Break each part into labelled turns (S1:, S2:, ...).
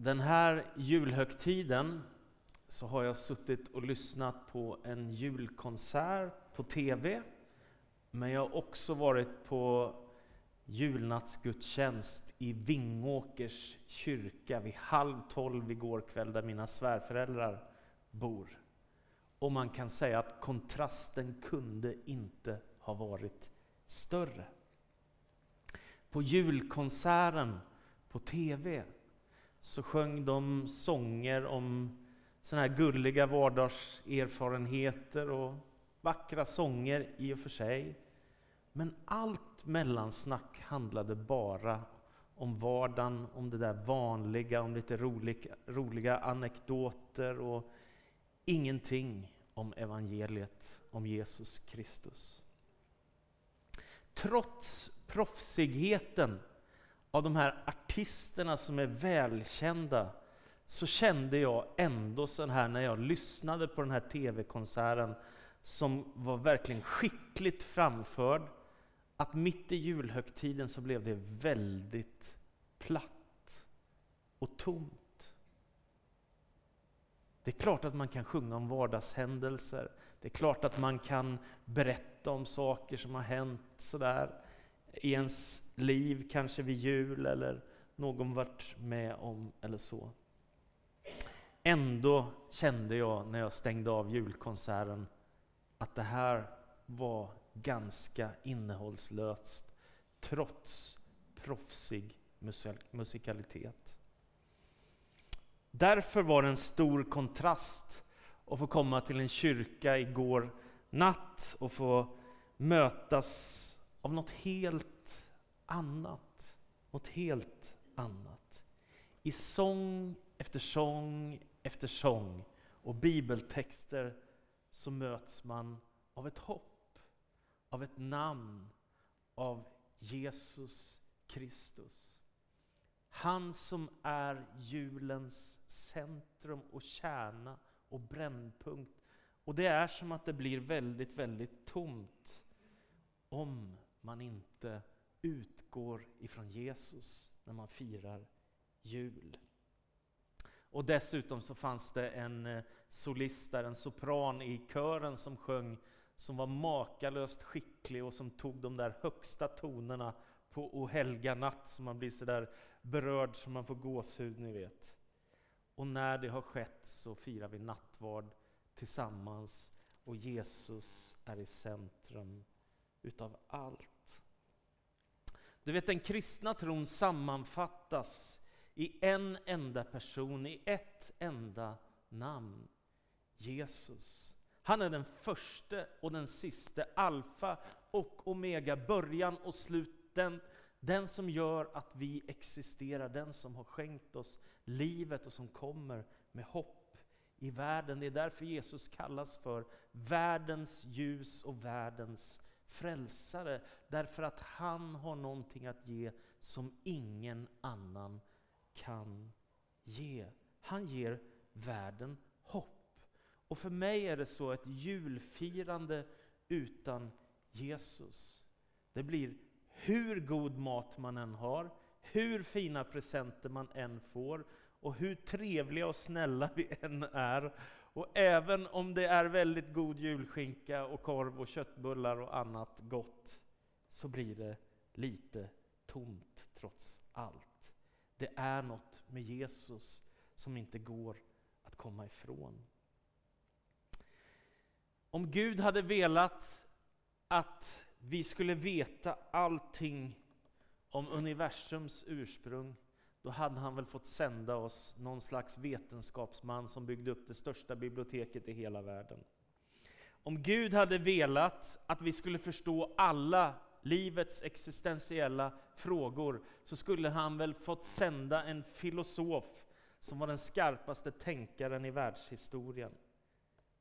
S1: Den här julhögtiden så har jag suttit och lyssnat på en julkonsert på TV. Men jag har också varit på julnattsgudstjänst i Vingåkers kyrka vid halv tolv igår kväll där mina svärföräldrar bor. Och man kan säga att kontrasten kunde inte ha varit större. På julkonserten på TV så sjöng de sånger om såna här gulliga vardagserfarenheter och vackra sånger i och för sig. Men allt mellansnack handlade bara om vardagen, om det där vanliga, om lite roliga, roliga anekdoter och ingenting om evangeliet, om Jesus Kristus. Trots proffsigheten av de här artisterna som är välkända så kände jag ändå så här när jag lyssnade på den här tv-konserten som var verkligen skickligt framförd att mitt i julhögtiden så blev det väldigt platt och tomt. Det är klart att man kan sjunga om vardagshändelser. Det är klart att man kan berätta om saker som har hänt sådär i ens liv, kanske vid jul eller någon varit med om eller så. Ändå kände jag när jag stängde av julkonserten att det här var ganska innehållslöst trots proffsig musikalitet. Därför var det en stor kontrast att få komma till en kyrka igår natt och få mötas av något helt annat. Något helt annat. I sång efter sång efter sång och bibeltexter så möts man av ett hopp, av ett namn, av Jesus Kristus. Han som är julens centrum och kärna och brännpunkt. Och det är som att det blir väldigt, väldigt tomt om man inte utgår ifrån Jesus när man firar jul. Och dessutom så fanns det en eh, solist där, en sopran i kören som sjöng, som var makalöst skicklig och som tog de där högsta tonerna på O helga natt, så man blir så där berörd så man får gåshud, ni vet. Och när det har skett så firar vi nattvard tillsammans och Jesus är i centrum utav allt. Du vet, den kristna tron sammanfattas i en enda person, i ett enda namn. Jesus. Han är den första och den sista, alfa och omega, början och slut. Den, den som gör att vi existerar, den som har skänkt oss livet och som kommer med hopp i världen. Det är därför Jesus kallas för världens ljus och världens frälsare. Därför att han har någonting att ge som ingen annan kan ge. Han ger världen hopp. Och för mig är det så ett julfirande utan Jesus. Det blir hur god mat man än har, hur fina presenter man än får och hur trevliga och snälla vi än är. Och även om det är väldigt god julskinka och korv och köttbullar och annat gott så blir det lite tomt trots allt. Det är något med Jesus som inte går att komma ifrån. Om Gud hade velat att vi skulle veta allting om universums ursprung, då hade han väl fått sända oss någon slags vetenskapsman som byggde upp det största biblioteket i hela världen. Om Gud hade velat att vi skulle förstå alla livets existentiella frågor så skulle han väl fått sända en filosof som var den skarpaste tänkaren i världshistorien.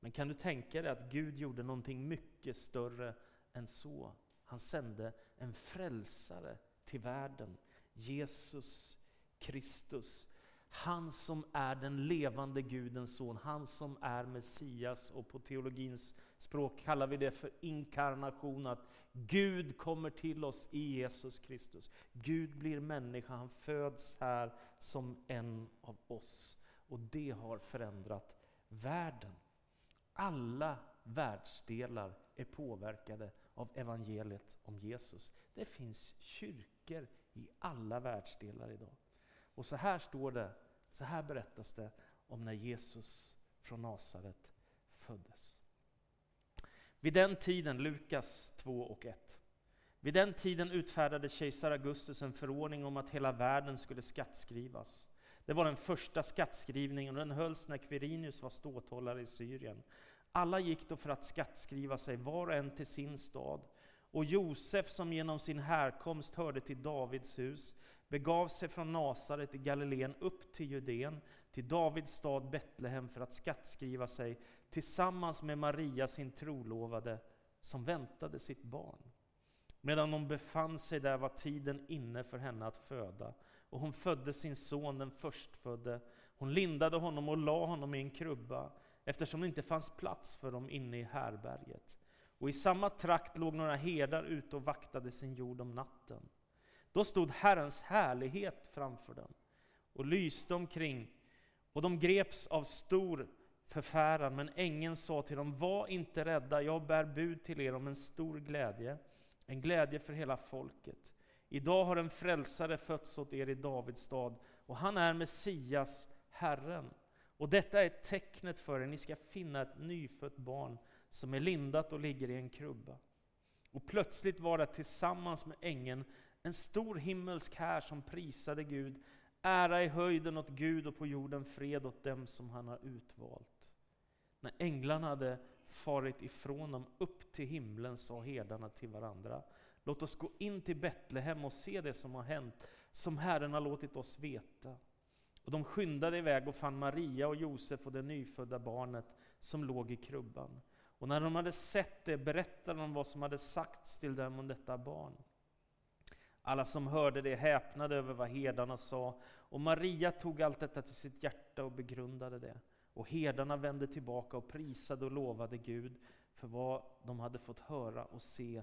S1: Men kan du tänka dig att Gud gjorde någonting mycket större än så? Han sände en frälsare till världen, Jesus Kristus. Han som är den levande Gudens son, han som är Messias och på teologins språk kallar vi det för inkarnation, att Gud kommer till oss i Jesus Kristus. Gud blir människa, han föds här som en av oss. Och det har förändrat världen. Alla världsdelar är påverkade av evangeliet om Jesus. Det finns kyrkor i alla världsdelar idag. Och så här står det, så här berättas det om när Jesus från Nasaret föddes. Vid den tiden, Lukas 2 och 1. Vid den tiden utfärdade kejsar Augustus en förordning om att hela världen skulle skattskrivas. Det var den första skattskrivningen och den hölls när Quirinius var ståthållare i Syrien. Alla gick då för att skattskriva sig, var och en till sin stad. Och Josef, som genom sin härkomst hörde till Davids hus, begav sig från Nasaret i Galileen upp till Judeen, till Davids stad Betlehem för att skattskriva sig tillsammans med Maria, sin trolovade, som väntade sitt barn. Medan hon befann sig där var tiden inne för henne att föda, och hon födde sin son, den förstfödde. Hon lindade honom och la honom i en krubba, eftersom det inte fanns plats för dem inne i härberget. Och i samma trakt låg några herdar ute och vaktade sin jord om natten. Då stod Herrens härlighet framför dem och lyste omkring, och de greps av stor förfäran, men ängeln sa till dem, var inte rädda, jag bär bud till er om en stor glädje, en glädje för hela folket. Idag har en frälsare fötts åt er i Davids stad, och han är Messias, Herren. Och detta är tecknet för er, ni ska finna ett nyfött barn som är lindat och ligger i en krubba. Och plötsligt var det tillsammans med ängeln en stor himmelsk här som prisade Gud, ära i höjden åt Gud och på jorden fred åt dem som han har utvalt. När änglarna hade farit ifrån dem upp till himlen sa herdarna till varandra, låt oss gå in till Betlehem och se det som har hänt, som Herren har låtit oss veta. Och de skyndade iväg och fann Maria och Josef och det nyfödda barnet som låg i krubban. Och när de hade sett det berättade de vad som hade sagts till dem om detta barn. Alla som hörde det häpnade över vad herdarna sa, och Maria tog allt detta till sitt hjärta och begrundade det. Och herdarna vände tillbaka och prisade och lovade Gud för vad de hade fått höra och se.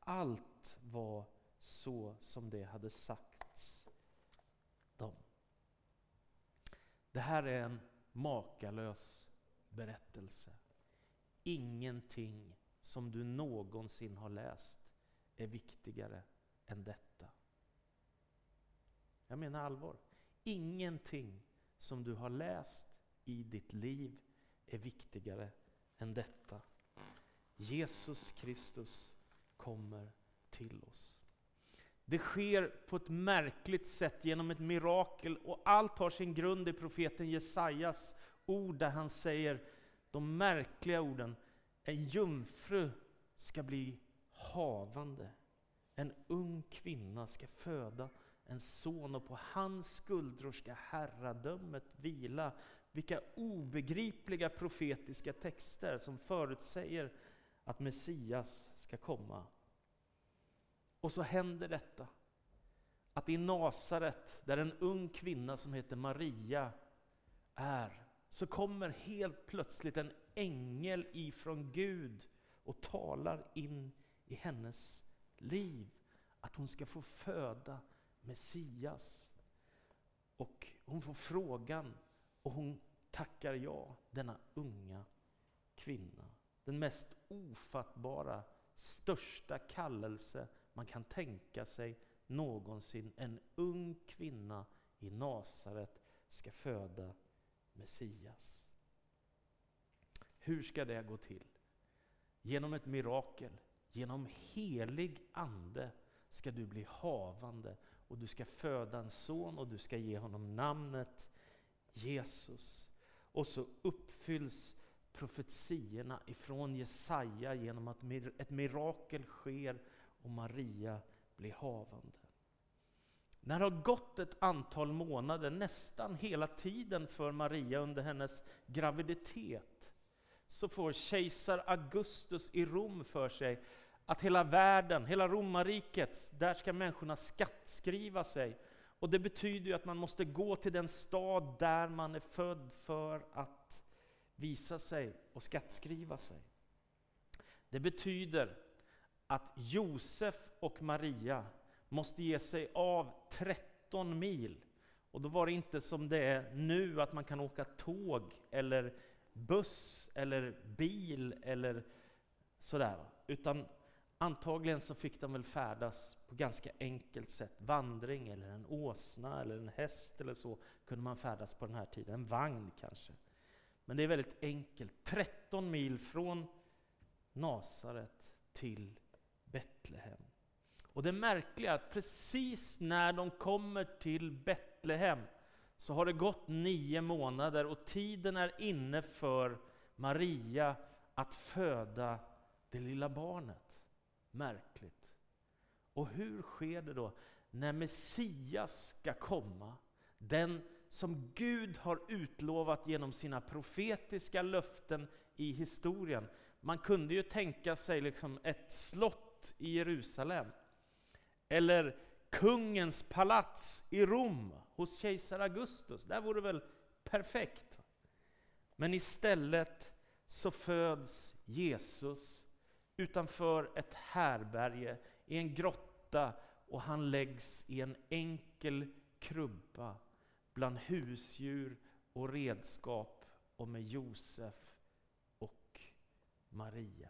S1: Allt var så som det hade sagts dem. Det här är en makalös berättelse. Ingenting som du någonsin har läst är viktigare än detta. Jag menar allvar. Ingenting som du har läst i ditt liv är viktigare än detta. Jesus Kristus kommer till oss. Det sker på ett märkligt sätt genom ett mirakel och allt har sin grund i profeten Jesajas ord där han säger de märkliga orden. En jungfru ska bli havande. En ung kvinna ska föda en son och på hans skuldror ska herradömet vila. Vilka obegripliga profetiska texter som förutsäger att Messias ska komma. Och så händer detta. Att i Nasaret, där en ung kvinna som heter Maria är, så kommer helt plötsligt en ängel ifrån Gud och talar in i hennes liv. Att hon ska få föda Messias. Och hon får frågan och hon tackar ja, denna unga kvinna. Den mest ofattbara, största kallelse man kan tänka sig någonsin. En ung kvinna i Nasaret ska föda Messias. Hur ska det gå till? Genom ett mirakel, genom helig ande ska du bli havande och du ska föda en son och du ska ge honom namnet Jesus. Och så uppfylls profetiorna ifrån Jesaja genom att ett mirakel sker och Maria blir havande. När det har gått ett antal månader, nästan hela tiden för Maria under hennes graviditet, så får kejsar Augustus i Rom för sig att hela världen, hela romarriket, där ska människorna skattskriva sig. Och det betyder ju att man måste gå till den stad där man är född för att visa sig och skattskriva sig. Det betyder att Josef och Maria måste ge sig av 13 mil. Och då var det inte som det är nu, att man kan åka tåg eller buss eller bil eller sådär. Utan antagligen så fick de väl färdas på ganska enkelt sätt. Vandring eller en åsna eller en häst eller så kunde man färdas på den här tiden. En vagn kanske. Men det är väldigt enkelt. 13 mil från Nasaret till Betlehem. Och det märkliga är att precis när de kommer till Betlehem så har det gått nio månader och tiden är inne för Maria att föda det lilla barnet. Märkligt. Och hur sker det då när Messias ska komma? Den som Gud har utlovat genom sina profetiska löften i historien. Man kunde ju tänka sig liksom ett slott i Jerusalem. Eller kungens palats i Rom hos kejsar Augustus. Där vore det väl perfekt. Men istället så föds Jesus utanför ett härberge i en grotta och han läggs i en enkel krubba bland husdjur och redskap och med Josef och Maria.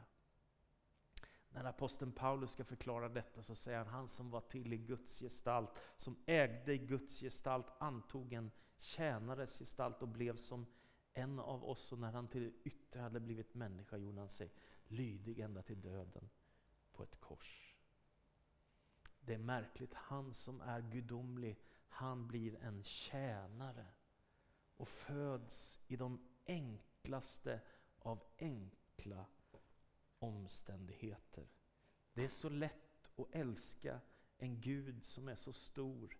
S1: När aposteln Paulus ska förklara detta så säger han, han som var till i Guds gestalt, som ägde Guds gestalt, antog en tjänares gestalt och blev som en av oss. Och när han till det yttre hade blivit människa gjorde han sig lydig ända till döden på ett kors. Det är märkligt, han som är gudomlig, han blir en tjänare och föds i de enklaste av enkla omständigheter. Det är så lätt att älska en Gud som är så stor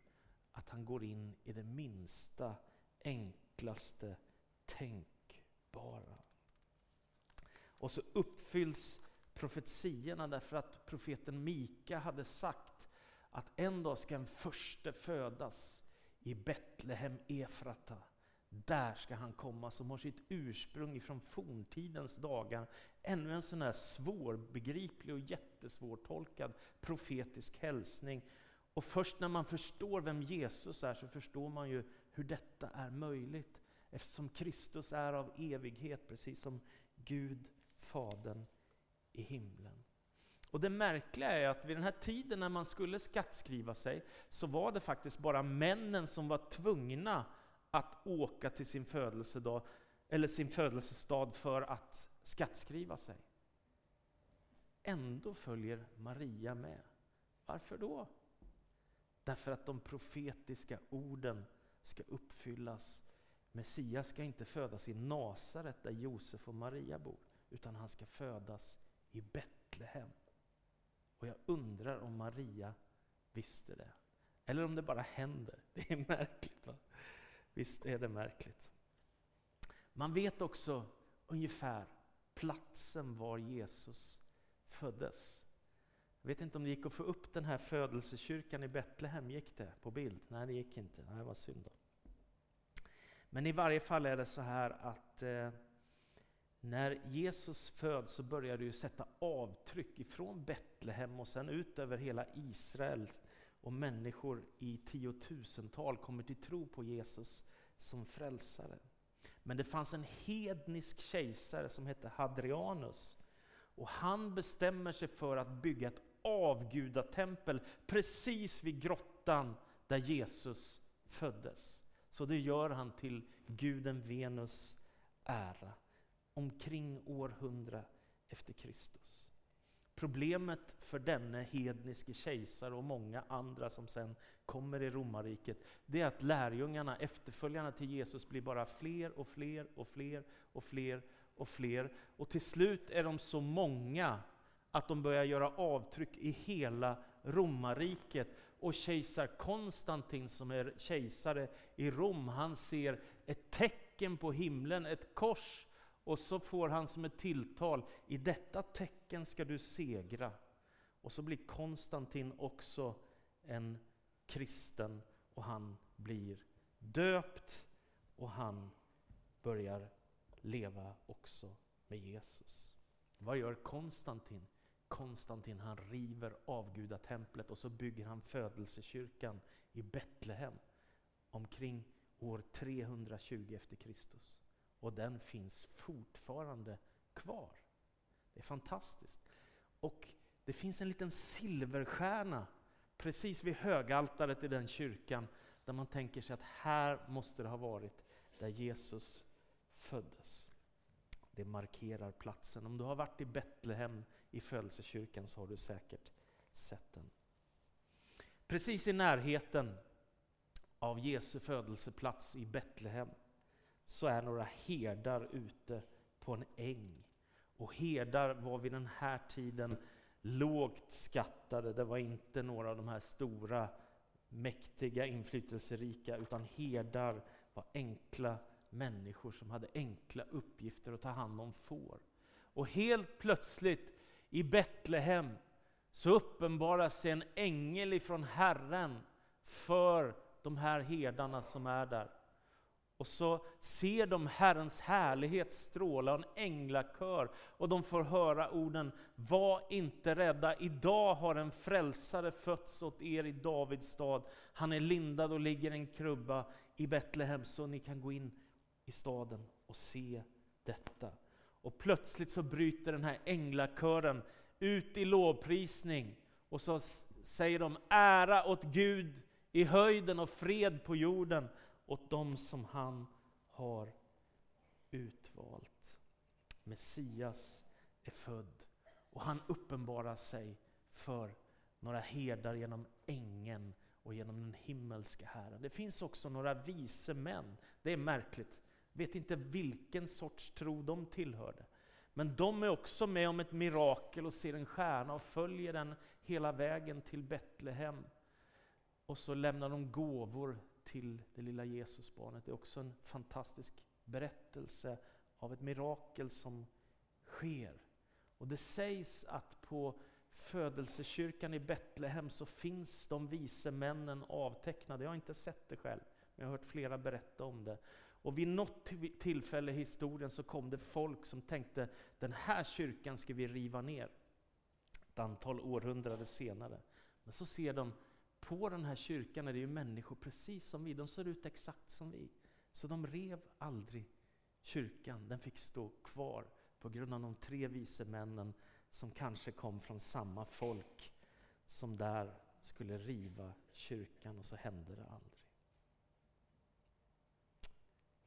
S1: att han går in i det minsta, enklaste tänkbara. Och så uppfylls profetiorna därför att profeten Mika hade sagt att en dag ska en förste födas i Betlehem Efrata. Där ska han komma som har sitt ursprung ifrån forntidens dagar. Ännu en sån här svårbegriplig och jättesvårtolkad profetisk hälsning. Och först när man förstår vem Jesus är så förstår man ju hur detta är möjligt. Eftersom Kristus är av evighet, precis som Gud, Fadern i himlen. Och det märkliga är att vid den här tiden när man skulle skattskriva sig, så var det faktiskt bara männen som var tvungna att åka till sin födelsedag, eller sin födelsestad för att skattskriva sig. Ändå följer Maria med. Varför då? Därför att de profetiska orden ska uppfyllas. Messias ska inte födas i Nasaret där Josef och Maria bor, utan han ska födas i Betlehem. Och jag undrar om Maria visste det. Eller om det bara händer. Det är märkligt. Va? Visst är det märkligt. Man vet också ungefär platsen var Jesus föddes. Jag vet inte om det gick att få upp den här födelsekyrkan i Betlehem. Gick det på bild? Nej, det gick inte. Det var synd. Då. Men i varje fall är det så här att eh, när Jesus föds så börjar det ju sätta avtryck ifrån Betlehem och sen ut över hela Israel och människor i tiotusental kommer till tro på Jesus som frälsare. Men det fanns en hednisk kejsare som hette Hadrianus och han bestämmer sig för att bygga ett avgudatempel precis vid grottan där Jesus föddes. Så det gör han till guden Venus ära omkring århundra efter Kristus. Problemet för denne hedniske kejsare och många andra som sen kommer i romarriket, det är att lärjungarna, efterföljarna till Jesus, blir bara fler och fler och fler och fler och fler. Och till slut är de så många att de börjar göra avtryck i hela romarriket. Och kejsar Konstantin, som är kejsare i Rom, han ser ett tecken på himlen, ett kors och så får han som ett tilltal, i detta tecken ska du segra. Och så blir Konstantin också en kristen och han blir döpt och han börjar leva också med Jesus. Vad gör Konstantin? Konstantin han river avgudatemplet och så bygger han födelsekyrkan i Betlehem omkring år 320 efter Kristus. Och den finns fortfarande kvar. Det är fantastiskt. Och det finns en liten silverstjärna precis vid högaltaret i den kyrkan där man tänker sig att här måste det ha varit där Jesus föddes. Det markerar platsen. Om du har varit i Betlehem i födelsekyrkan så har du säkert sett den. Precis i närheten av Jesu födelseplats i Betlehem så är några herdar ute på en äng. Och herdar var vid den här tiden lågt skattade. Det var inte några av de här stora, mäktiga, inflytelserika, utan herdar var enkla människor som hade enkla uppgifter att ta hand om får. Och helt plötsligt i Betlehem så uppenbarar sig en ängel ifrån Herren för de här herdarna som är där. Och så ser de Herrens härlighet stråla, en änglakör, och de får höra orden Var inte rädda, idag har en frälsare fötts åt er i Davids stad. Han är lindad och ligger i en krubba i Betlehem, så ni kan gå in i staden och se detta. Och plötsligt så bryter den här änglakören ut i lovprisning, och så säger de ära åt Gud i höjden och fred på jorden åt dem som han har utvalt. Messias är född och han uppenbarar sig för några herdar genom ängen och genom den himmelska Herren. Det finns också några vise män. Det är märkligt. Vet inte vilken sorts tro de tillhörde. Men de är också med om ett mirakel och ser en stjärna och följer den hela vägen till Betlehem. Och så lämnar de gåvor till det lilla Jesusbarnet. Det är också en fantastisk berättelse av ett mirakel som sker. Och det sägs att på födelsekyrkan i Betlehem så finns de vise männen avtecknade. Jag har inte sett det själv, men jag har hört flera berätta om det. Och vid något tillfälle i historien så kom det folk som tänkte den här kyrkan ska vi riva ner. Ett antal århundraden senare. Men så ser de på den här kyrkan är det ju människor precis som vi, de ser ut exakt som vi. Så de rev aldrig kyrkan, den fick stå kvar på grund av de tre vise männen som kanske kom från samma folk som där skulle riva kyrkan och så hände det aldrig.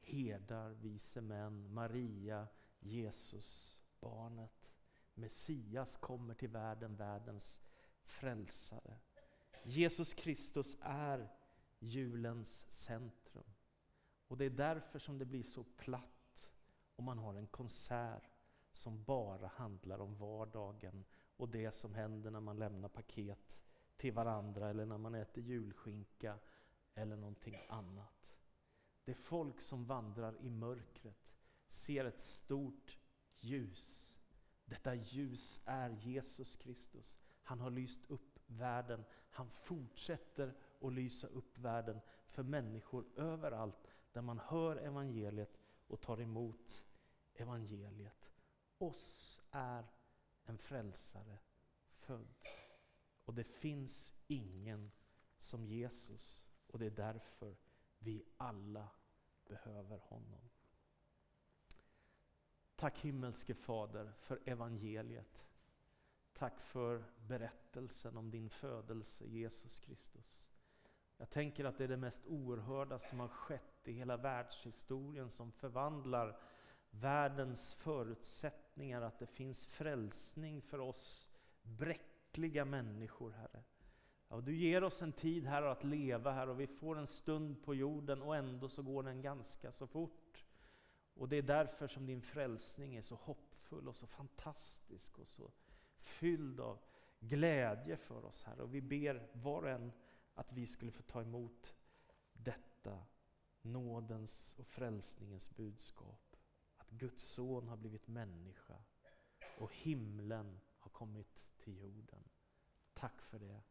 S1: Herdar, vise män, Maria, Jesus, barnet. Messias kommer till världen, världens frälsare. Jesus Kristus är julens centrum. Och det är därför som det blir så platt om man har en konsert som bara handlar om vardagen och det som händer när man lämnar paket till varandra eller när man äter julskinka eller någonting annat. Det folk som vandrar i mörkret ser ett stort ljus. Detta ljus är Jesus Kristus. Han har lyst upp världen. Han fortsätter att lysa upp världen för människor överallt där man hör evangeliet och tar emot evangeliet. Oss är en frälsare född. Och det finns ingen som Jesus och det är därför vi alla behöver honom. Tack himmelske Fader för evangeliet. Tack för berättelsen om din födelse, Jesus Kristus. Jag tänker att det är det mest oerhörda som har skett i hela världshistorien som förvandlar världens förutsättningar, att det finns frälsning för oss bräckliga människor, Herre. Ja, du ger oss en tid här att leva här och vi får en stund på jorden och ändå så går den ganska så fort. Och det är därför som din frälsning är så hoppfull och så fantastisk och så fylld av glädje för oss, Herre. Och vi ber var och en att vi skulle få ta emot detta nådens och frälsningens budskap. Att Guds son har blivit människa och himlen har kommit till jorden. Tack för det.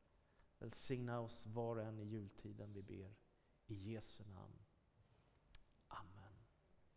S1: Välsigna oss var och en i jultiden vi ber. I Jesu namn.